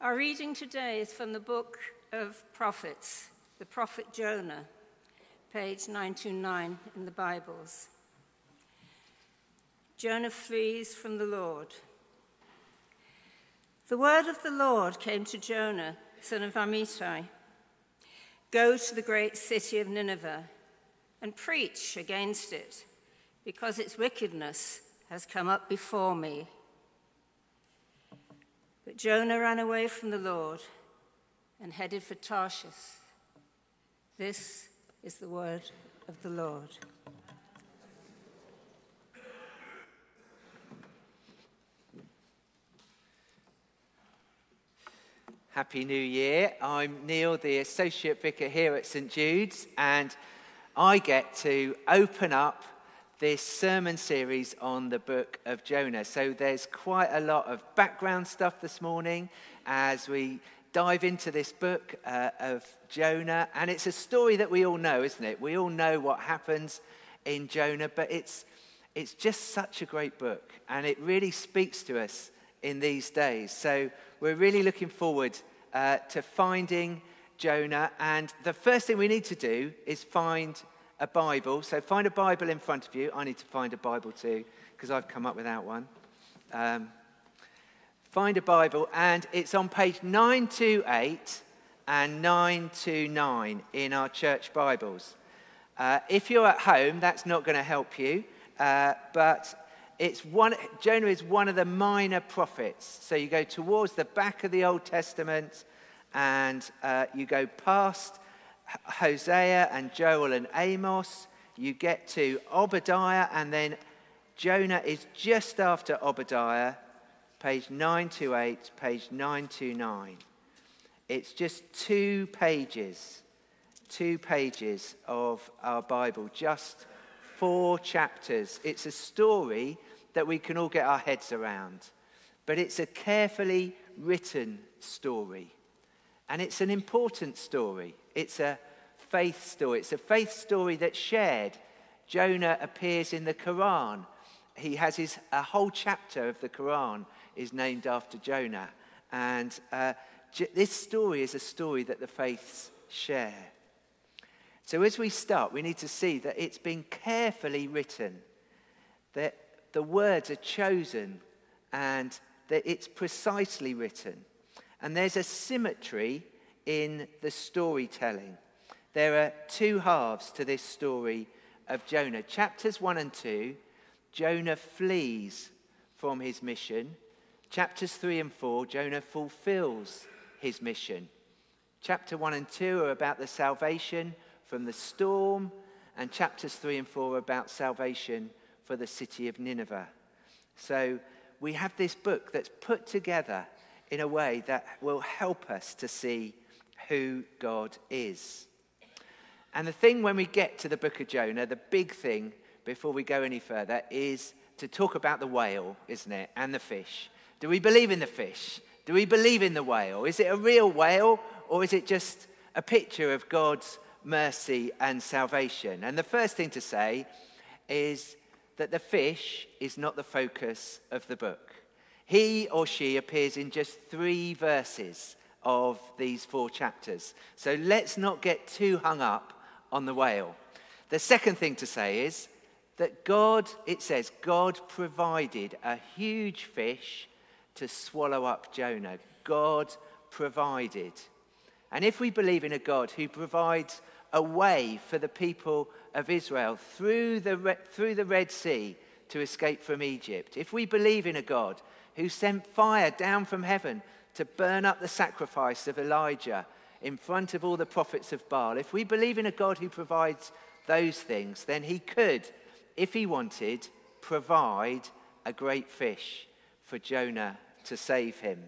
Our reading today is from the book of prophets, the prophet Jonah, page 929 in the Bibles. Jonah flees from the Lord. The word of the Lord came to Jonah, son of Amittai Go to the great city of Nineveh and preach against it, because its wickedness has come up before me. But Jonah ran away from the Lord and headed for Tarshish. This is the word of the Lord. Happy New Year. I'm Neil, the Associate Vicar here at St Jude's, and I get to open up this sermon series on the book of Jonah. So there's quite a lot of background stuff this morning as we dive into this book uh, of Jonah. And it's a story that we all know, isn't it? We all know what happens in Jonah, but it's, it's just such a great book, and it really speaks to us in these days. So we're really looking forward uh, to finding Jonah. And the first thing we need to do is find a Bible. So find a Bible in front of you. I need to find a Bible too, because I've come up without one. Um, find a Bible, and it's on page 928 and 929 in our church Bibles. Uh, if you're at home, that's not going to help you, uh, but it's one, Jonah is one of the minor prophets. So you go towards the back of the Old Testament and uh, you go past Hosea and Joel and Amos. You get to Obadiah, and then Jonah is just after Obadiah, page 928, page 929. It's just two pages, two pages of our Bible, just four chapters. It's a story that we can all get our heads around. But it's a carefully written story. And it's an important story. It's a faith story. It's a faith story that's shared. Jonah appears in the Quran. He has his, a whole chapter of the Quran is named after Jonah. And uh, this story is a story that the faiths share. So as we start, we need to see that it's been carefully written, that the words are chosen and that it's precisely written. And there's a symmetry in the storytelling. There are two halves to this story of Jonah. Chapters 1 and 2, Jonah flees from his mission. Chapters 3 and 4, Jonah fulfills his mission. Chapter 1 and 2 are about the salvation from the storm, and chapters 3 and 4 are about salvation for the city of Nineveh. So we have this book that's put together in a way that will help us to see who God is. And the thing when we get to the book of Jonah, the big thing before we go any further is to talk about the whale, isn't it? And the fish. Do we believe in the fish? Do we believe in the whale? Is it a real whale or is it just a picture of God's mercy and salvation? And the first thing to say is that the fish is not the focus of the book. He or she appears in just three verses of these four chapters. So let's not get too hung up on the whale. The second thing to say is that God, it says, God provided a huge fish to swallow up Jonah. God provided. And if we believe in a God who provides a way for the people of Israel through the, through the Red Sea to escape from Egypt, if we believe in a God who sent fire down from heaven to burn up the sacrifice of Elijah in front of all the prophets of Baal, if we believe in a God who provides those things, then he could, if he wanted, provide a great fish for Jonah to save him.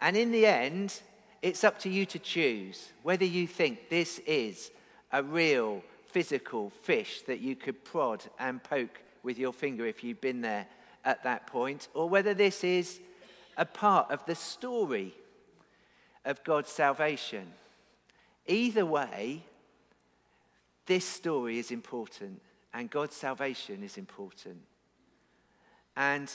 And in the end, it's up to you to choose whether you think this is a real physical fish that you could prod and poke with your finger if you'd been there at that point, or whether this is a part of the story of God's salvation. Either way, this story is important and God's salvation is important. And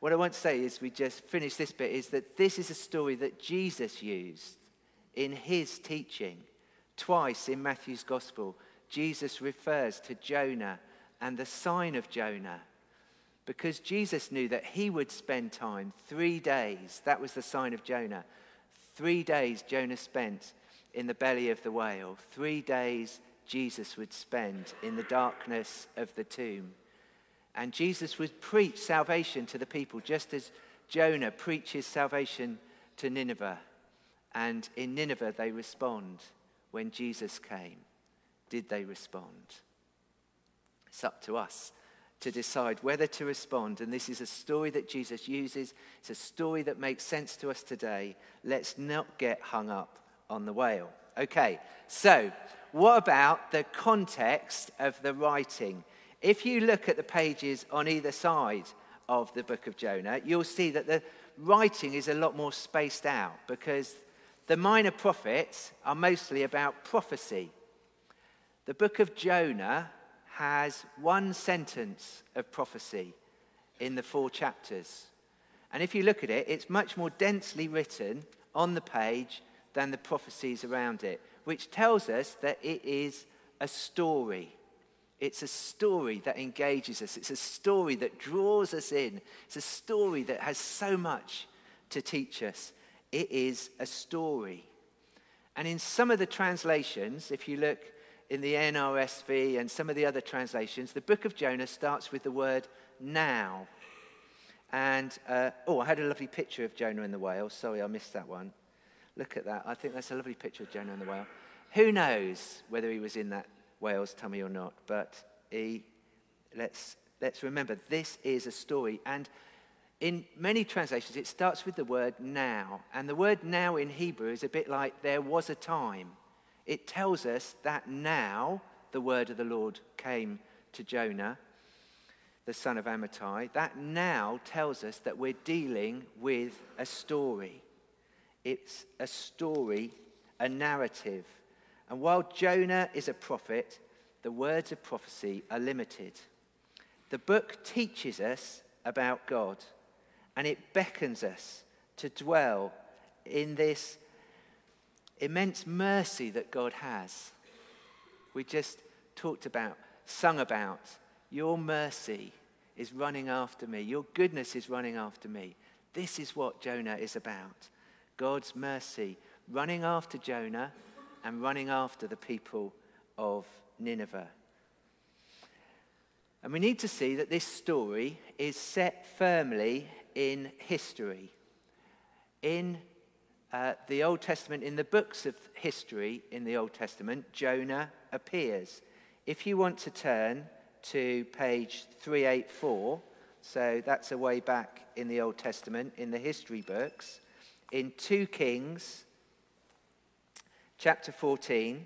what I want to say is we just finish this bit is that this is a story that Jesus used in his teaching. Twice in Matthew's gospel, Jesus refers to Jonah and the sign of Jonah because Jesus knew that he would spend time, three days, that was the sign of Jonah. Three days Jonah spent in the belly of the whale. Three days Jesus would spend in the darkness of the tomb. And Jesus would preach salvation to the people, just as Jonah preaches salvation to Nineveh. And in Nineveh, they respond when Jesus came. Did they respond? It's up to us to decide whether to respond. And this is a story that Jesus uses. It's a story that makes sense to us today. Let's not get hung up on the whale. Okay, so what about the context of the writing? If you look at the pages on either side of the book of Jonah, you'll see that the writing is a lot more spaced out because the minor prophets are mostly about prophecy. The book of Jonah has one sentence of prophecy in the four chapters. And if you look at it, it's much more densely written on the page than the prophecies around it, which tells us that it is a story. It's a story that engages us. It's a story that draws us in. It's a story that has so much to teach us. It is a story. And in some of the translations, if you look in the NRSV and some of the other translations, the book of Jonah starts with the word now. And, uh, oh, I had a lovely picture of Jonah and the whale. Sorry, I missed that one. Look at that. I think that's a lovely picture of Jonah and the whale. Who knows whether he was in that whale's tummy or not? But he, let's, let's remember, this is a story. And in many translations, it starts with the word now. And the word now in Hebrew is a bit like there was a time it tells us that now the word of the Lord came to Jonah, the son of Amittai. That now tells us that we're dealing with a story. It's a story, a narrative. And while Jonah is a prophet, the words of prophecy are limited. The book teaches us about God, and it beckons us to dwell in this immense mercy that God has. We just talked about, sung about, your mercy is running after me, your goodness is running after me. This is what Jonah is about God's mercy running after Jonah and running after the people of Nineveh. And we need to see that this story is set firmly in history. In uh, the Old Testament, in the books of history in the Old Testament, Jonah appears. If you want to turn to page 384, so that's a way back in the Old Testament, in the history books, in 2 Kings, chapter 14,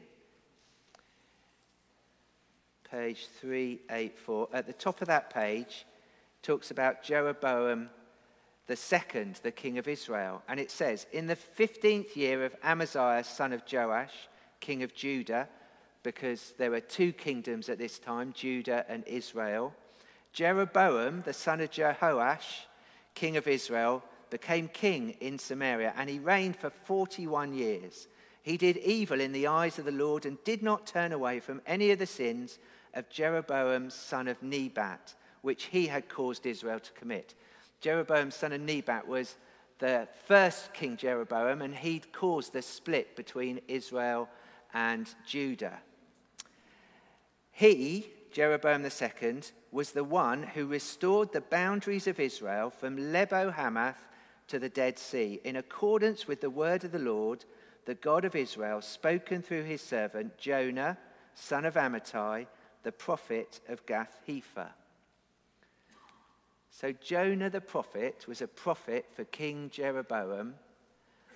page 384, at the top of that page, talks about Jeroboam the second, the king of Israel. And it says, In the 15th year of Amaziah, son of Joash, king of Judah, because there were two kingdoms at this time, Judah and Israel, Jeroboam, the son of Jehoash, king of Israel, became king in Samaria, and he reigned for 41 years. He did evil in the eyes of the Lord and did not turn away from any of the sins of Jeroboam, son of Nebat, which he had caused Israel to commit. Jeroboam, son of Nebat, was the first King Jeroboam, and he'd caused the split between Israel and Judah. He, Jeroboam II, was the one who restored the boundaries of Israel from Lebo Hamath to the Dead Sea, in accordance with the word of the Lord, the God of Israel, spoken through his servant Jonah, son of Amittai, the prophet of Gath Hepher. So Jonah the prophet was a prophet for King Jeroboam.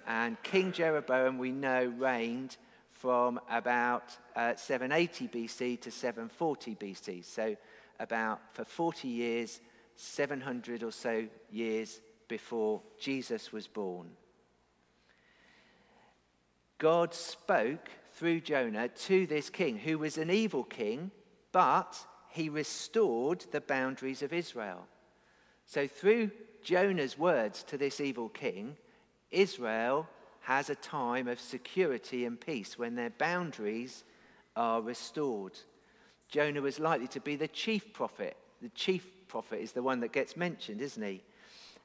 And King Jeroboam, we know, reigned from about uh, 780 BC to 740 BC. So about for 40 years, 700 or so years before Jesus was born. God spoke through Jonah to this king, who was an evil king, but he restored the boundaries of Israel. So through Jonah's words to this evil king, Israel has a time of security and peace when their boundaries are restored. Jonah was likely to be the chief prophet. The chief prophet is the one that gets mentioned, isn't he?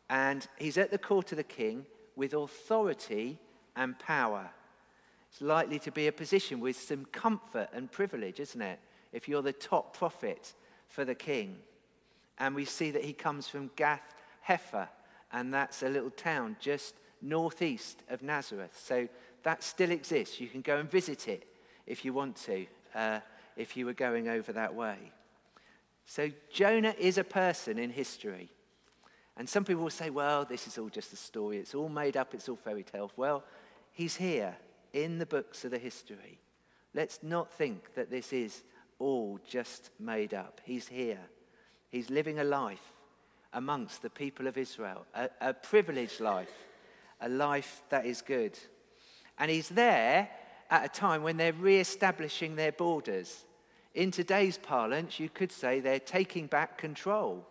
And he's at the court of the king with authority and power. It's likely to be a position with some comfort and privilege, isn't it? If you're the top prophet for the king. And we see that he comes from Gath Hepher, and that's a little town just northeast of Nazareth. So that still exists. You can go and visit it if you want to, uh, if you were going over that way. So Jonah is a person in history. And some people will say, well, this is all just a story. It's all made up. It's all fairy tale. Well, he's here in the books of the history. Let's not think that this is all just made up. He's here. He's living a life amongst the people of Israel, a, a privileged life, a life that is good. And he's there at a time when they're re establishing their borders. In today's parlance, you could say they're taking back control.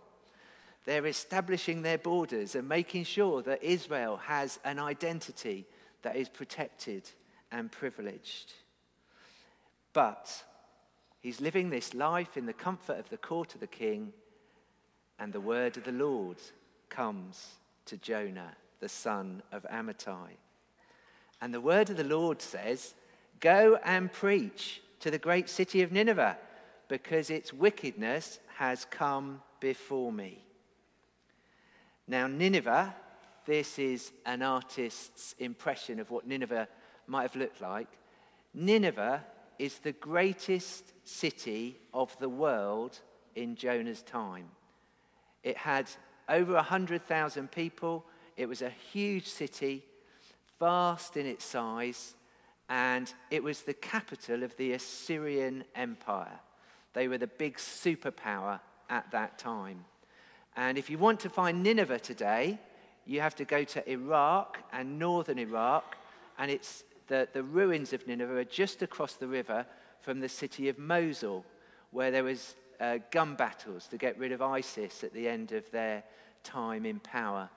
They're establishing their borders and making sure that Israel has an identity that is protected and privileged. But he's living this life in the comfort of the court of the king, and the word of the Lord comes to Jonah, the son of Amittai. And the word of the Lord says, Go and preach to the great city of Nineveh, because its wickedness has come before me. Now, Nineveh, this is an artist's impression of what Nineveh might have looked like. Nineveh is the greatest city of the world in Jonah's time. It had over 100,000 people. It was a huge city, vast in its size, and it was the capital of the Assyrian Empire. They were the big superpower at that time. And if you want to find Nineveh today, you have to go to Iraq and northern Iraq, and it's the, the ruins of Nineveh are just across the river from the city of Mosul, where there was uh, gun battles to get rid of ISIS at the end of their time in power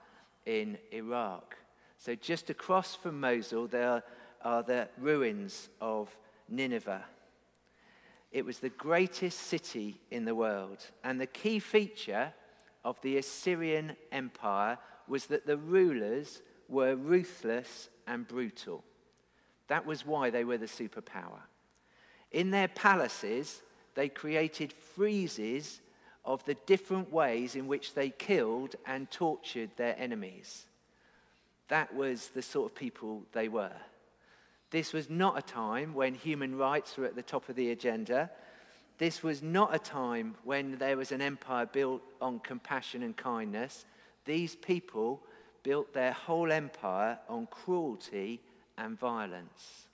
in Iraq. So just across from Mosul, there are the ruins of Nineveh. It was the greatest city in the world. And the key feature of the Assyrian Empire was that the rulers were ruthless and brutal. That was why they were the superpower. In their palaces, they created friezes of the different ways in which they killed and tortured their enemies. That was the sort of people they were. This was not a time when human rights were at the top of the agenda. This was not a time when there was an empire built on compassion and kindness. These people built their whole empire on cruelty and violence.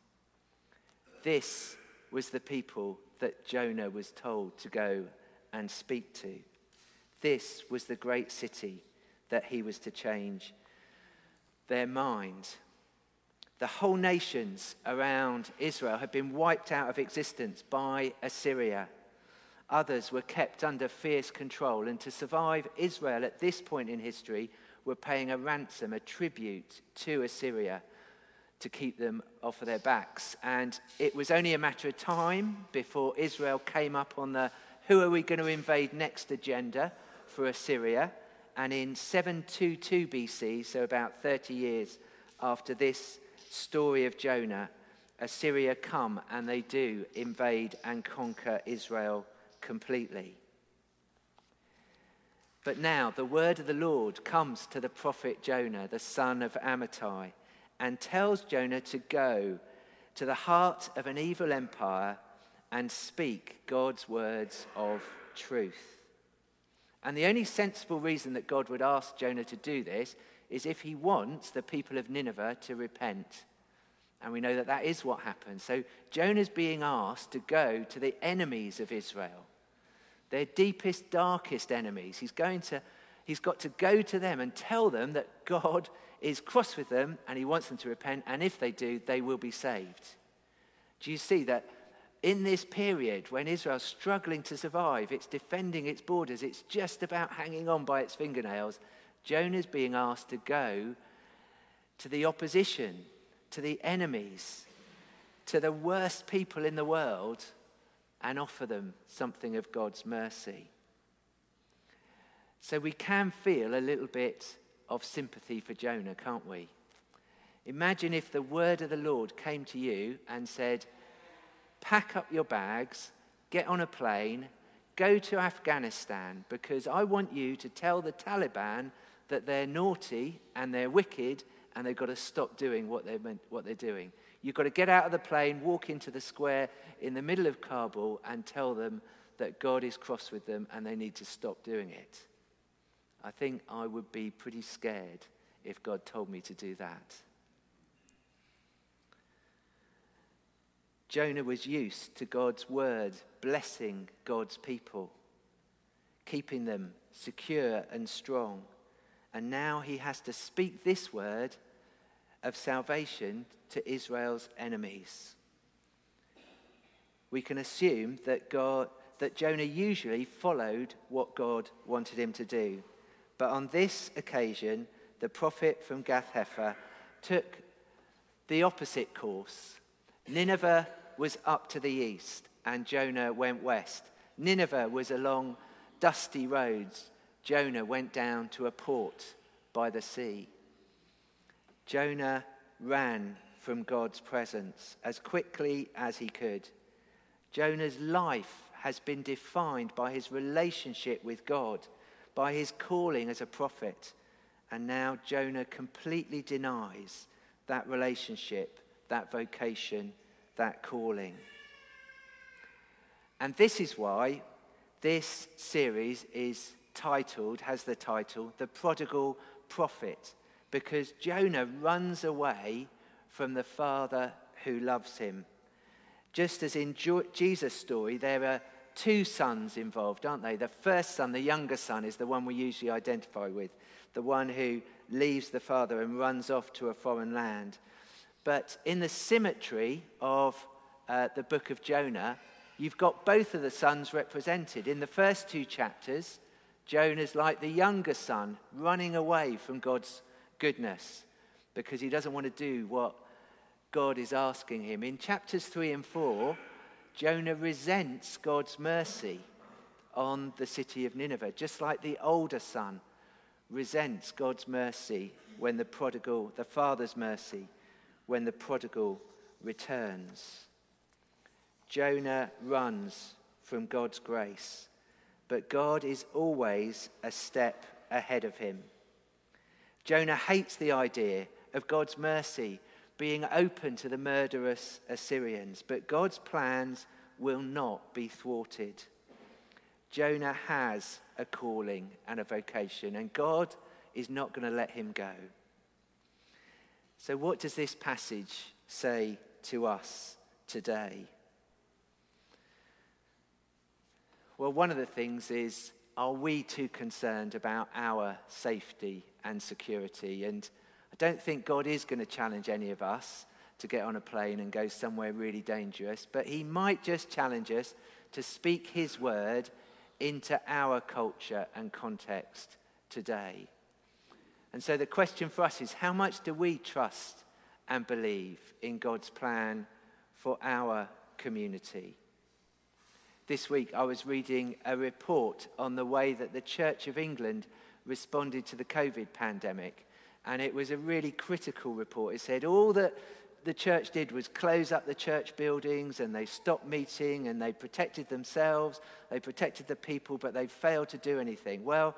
This was the people that Jonah was told to go and speak to. This was the great city that he was to change their mind the whole nations around Israel had been wiped out of existence by Assyria. Others were kept under fierce control, and to survive, Israel at this point in history were paying a ransom, a tribute to Assyria to keep them off of their backs. And it was only a matter of time before Israel came up on the who are we going to invade next agenda for Assyria. And in 722 BC, so about 30 years after this, story of Jonah, Assyria come and they do invade and conquer Israel completely. But now the word of the Lord comes to the prophet Jonah, the son of Amittai, and tells Jonah to go to the heart of an evil empire and speak God's words of truth. And the only sensible reason that God would ask Jonah to do this is if he wants the people of Nineveh to repent. And we know that that is what happened. So Jonah's being asked to go to the enemies of Israel, their deepest, darkest enemies. He's going to, he's got to go to them and tell them that God is cross with them and he wants them to repent. And if they do, they will be saved. Do you see that in this period when Israel's struggling to survive, it's defending its borders, it's just about hanging on by its fingernails, Jonah's being asked to go to the opposition, to the enemies, to the worst people in the world and offer them something of God's mercy. So we can feel a little bit of sympathy for Jonah, can't we? Imagine if the word of the Lord came to you and said, Pack up your bags, get on a plane, go to Afghanistan, because I want you to tell the Taliban that they're naughty and they're wicked and they've got to stop doing what they're, what they're doing. You've got to get out of the plane, walk into the square in the middle of Kabul, and tell them that God is cross with them and they need to stop doing it. I think I would be pretty scared if God told me to do that. Jonah was used to God's word blessing God's people, keeping them secure and strong. And now he has to speak this word of salvation to Israel's enemies. We can assume that, God, that Jonah usually followed what God wanted him to do. But on this occasion, the prophet from Gath Hepher took the opposite course. Nineveh was up to the east, and Jonah went west. Nineveh was along dusty roads. Jonah went down to a port by the sea. Jonah ran from God's presence as quickly as he could. Jonah's life has been defined by his relationship with God, by his calling as a prophet. And now Jonah completely denies that relationship, that vocation, that calling. And this is why this series is titled, has the title, The Prodigal Prophet, because Jonah runs away from the Father who loves him. Just as in Jesus' story, there are two sons involved, aren't they? The first son, the younger son, is the one we usually identify with, the one who leaves the father and runs off to a foreign land. But in the symmetry of uh, the book of Jonah, you've got both of the sons represented. In the first two chapters, Jonah's like the younger son running away from God's goodness because he doesn't want to do what God is asking him. In chapters 3 and 4, Jonah resents God's mercy on the city of Nineveh, just like the older son resents God's mercy when the prodigal, the father's mercy, when the prodigal returns. Jonah runs from God's grace, but God is always a step ahead of him. Jonah hates the idea of God's mercy being open to the murderous Assyrians, but God's plans will not be thwarted. Jonah has a calling and a vocation, and God is not going to let him go. So, what does this passage say to us today? Well, one of the things is are we too concerned about our safety and security? And I don't think God is going to challenge any of us to get on a plane and go somewhere really dangerous, but He might just challenge us to speak His word into our culture and context today. And so the question for us is how much do we trust and believe in God's plan for our community? This week I was reading a report on the way that the Church of England responded to the COVID pandemic. And it was a really critical report. It said all that the church did was close up the church buildings and they stopped meeting and they protected themselves, they protected the people, but they failed to do anything. Well,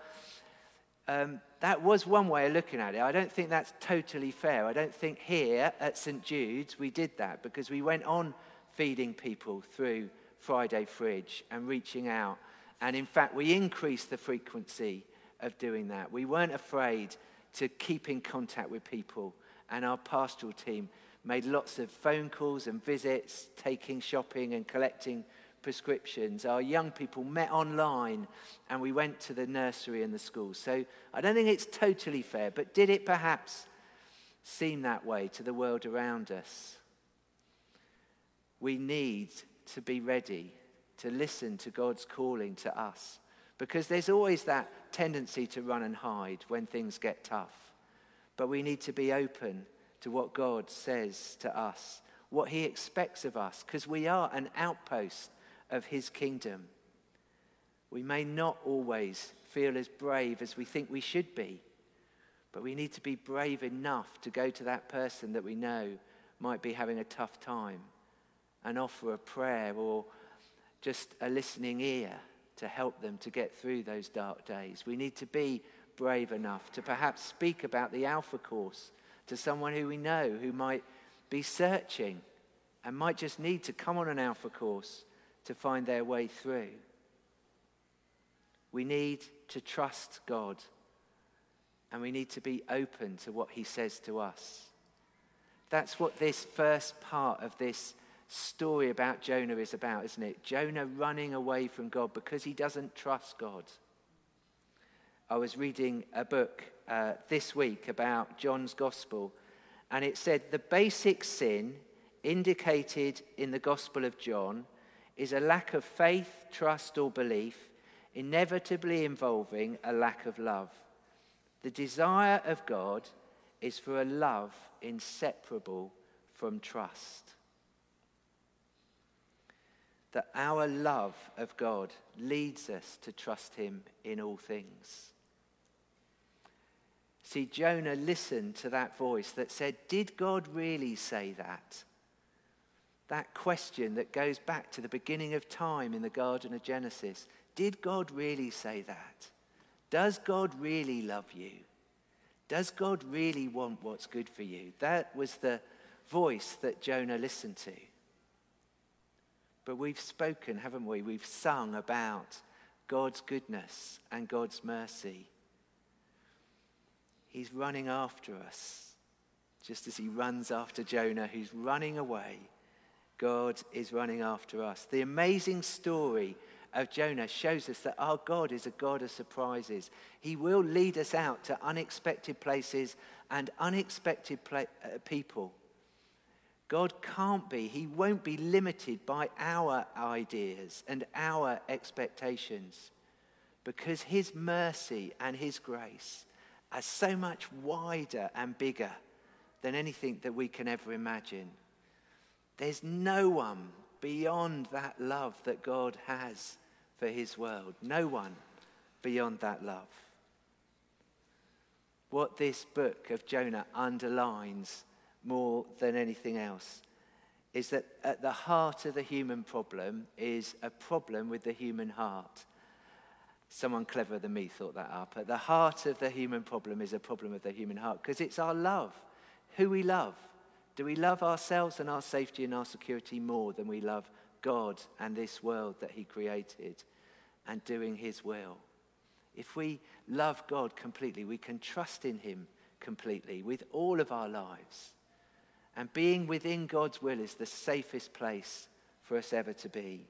um, that was one way of looking at it. I don't think that's totally fair. I don't think here at St. Jude's we did that because we went on feeding people through Friday Fridge and reaching out. And in fact, we increased the frequency of doing that. We weren't afraid to keep in contact with people. And our pastoral team made lots of phone calls and visits, taking shopping and collecting prescriptions. Our young people met online and we went to the nursery and the schools. So I don't think it's totally fair, but did it perhaps seem that way to the world around us? We need to be ready to listen to God's calling to us because there's always that tendency to run and hide when things get tough. But we need to be open to what God says to us, what He expects of us, because we are an outpost of His kingdom. We may not always feel as brave as we think we should be, but we need to be brave enough to go to that person that we know might be having a tough time and offer a prayer or just a listening ear to help them to get through those dark days. We need to be brave enough to perhaps speak about the Alpha course to someone who we know who might be searching and might just need to come on an Alpha course to find their way through. We need to trust God and we need to be open to what He says to us. That's what this first part of this story about Jonah is about, isn't it? Jonah running away from God because he doesn't trust God. I was reading a book uh, this week about John's Gospel, and it said the basic sin indicated in the Gospel of John is a lack of faith, trust, or belief, inevitably involving a lack of love. The desire of God is for a love inseparable from trust that our love of God leads us to trust him in all things. See, Jonah listened to that voice that said, Did God really say that? That question that goes back to the beginning of time in the Garden of Genesis. Did God really say that? Does God really love you? Does God really want what's good for you? That was the voice that Jonah listened to. But we've spoken, haven't we? We've sung about God's goodness and God's mercy. He's running after us, just as he runs after Jonah, who's running away. God is running after us. The amazing story of Jonah shows us that our God is a God of surprises. He will lead us out to unexpected places and unexpected uh, people. God can't be, He won't be limited by our ideas and our expectations because His mercy and His grace are so much wider and bigger than anything that we can ever imagine. There's no one beyond that love that God has for His world. No one beyond that love. What this book of Jonah underlines more than anything else is that at the heart of the human problem is a problem with the human heart. Someone cleverer than me thought that up. At the heart of the human problem is a problem of the human heart because it's our love, who we love. Do we love ourselves and our safety and our security more than we love God and this world that He created and doing His will? If we love God completely, we can trust in Him completely with all of our lives. And being within God's will is the safest place for us ever to be.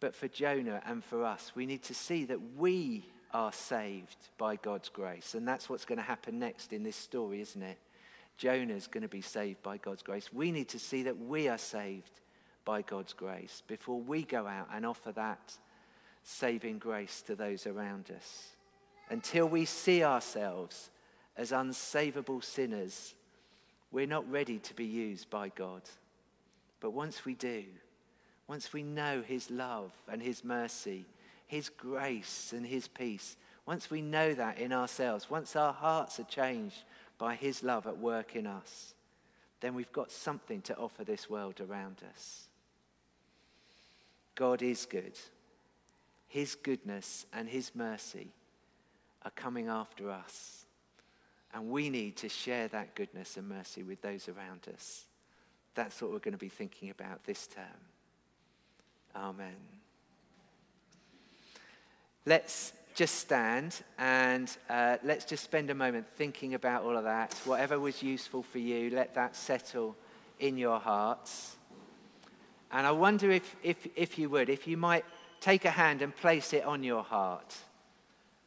But for Jonah and for us, we need to see that we are saved by God's grace. And that's what's going to happen next in this story, isn't it? Jonah's going to be saved by God's grace. We need to see that we are saved by God's grace before we go out and offer that saving grace to those around us. Until we see ourselves as unsavable sinners we're not ready to be used by God. But once we do, once we know His love and His mercy, His grace and His peace, once we know that in ourselves, once our hearts are changed by His love at work in us, then we've got something to offer this world around us. God is good. His goodness and His mercy are coming after us. And we need to share that goodness and mercy with those around us. That's what we're going to be thinking about this term. Amen. Let's just stand and uh, let's just spend a moment thinking about all of that. Whatever was useful for you, let that settle in your hearts. And I wonder if, if, if you would, if you might take a hand and place it on your heart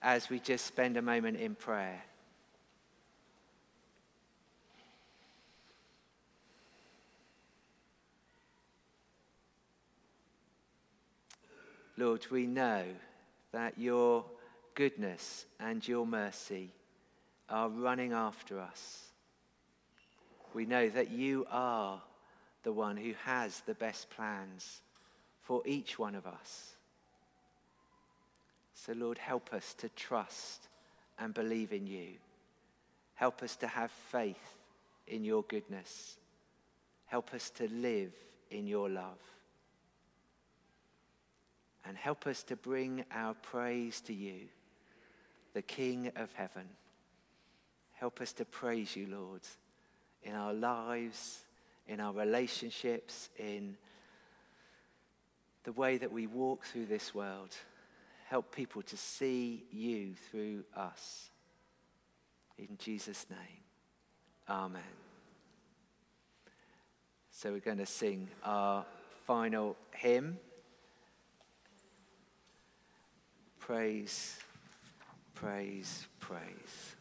as we just spend a moment in prayer. Lord, we know that your goodness and your mercy are running after us. We know that you are the one who has the best plans for each one of us. So, Lord, help us to trust and believe in you. Help us to have faith in your goodness. Help us to live in your love. And help us to bring our praise to you, the King of heaven. Help us to praise you, Lord, in our lives, in our relationships, in the way that we walk through this world. Help people to see you through us. In Jesus' name, amen. So we're going to sing our final hymn. Praise, praise, praise.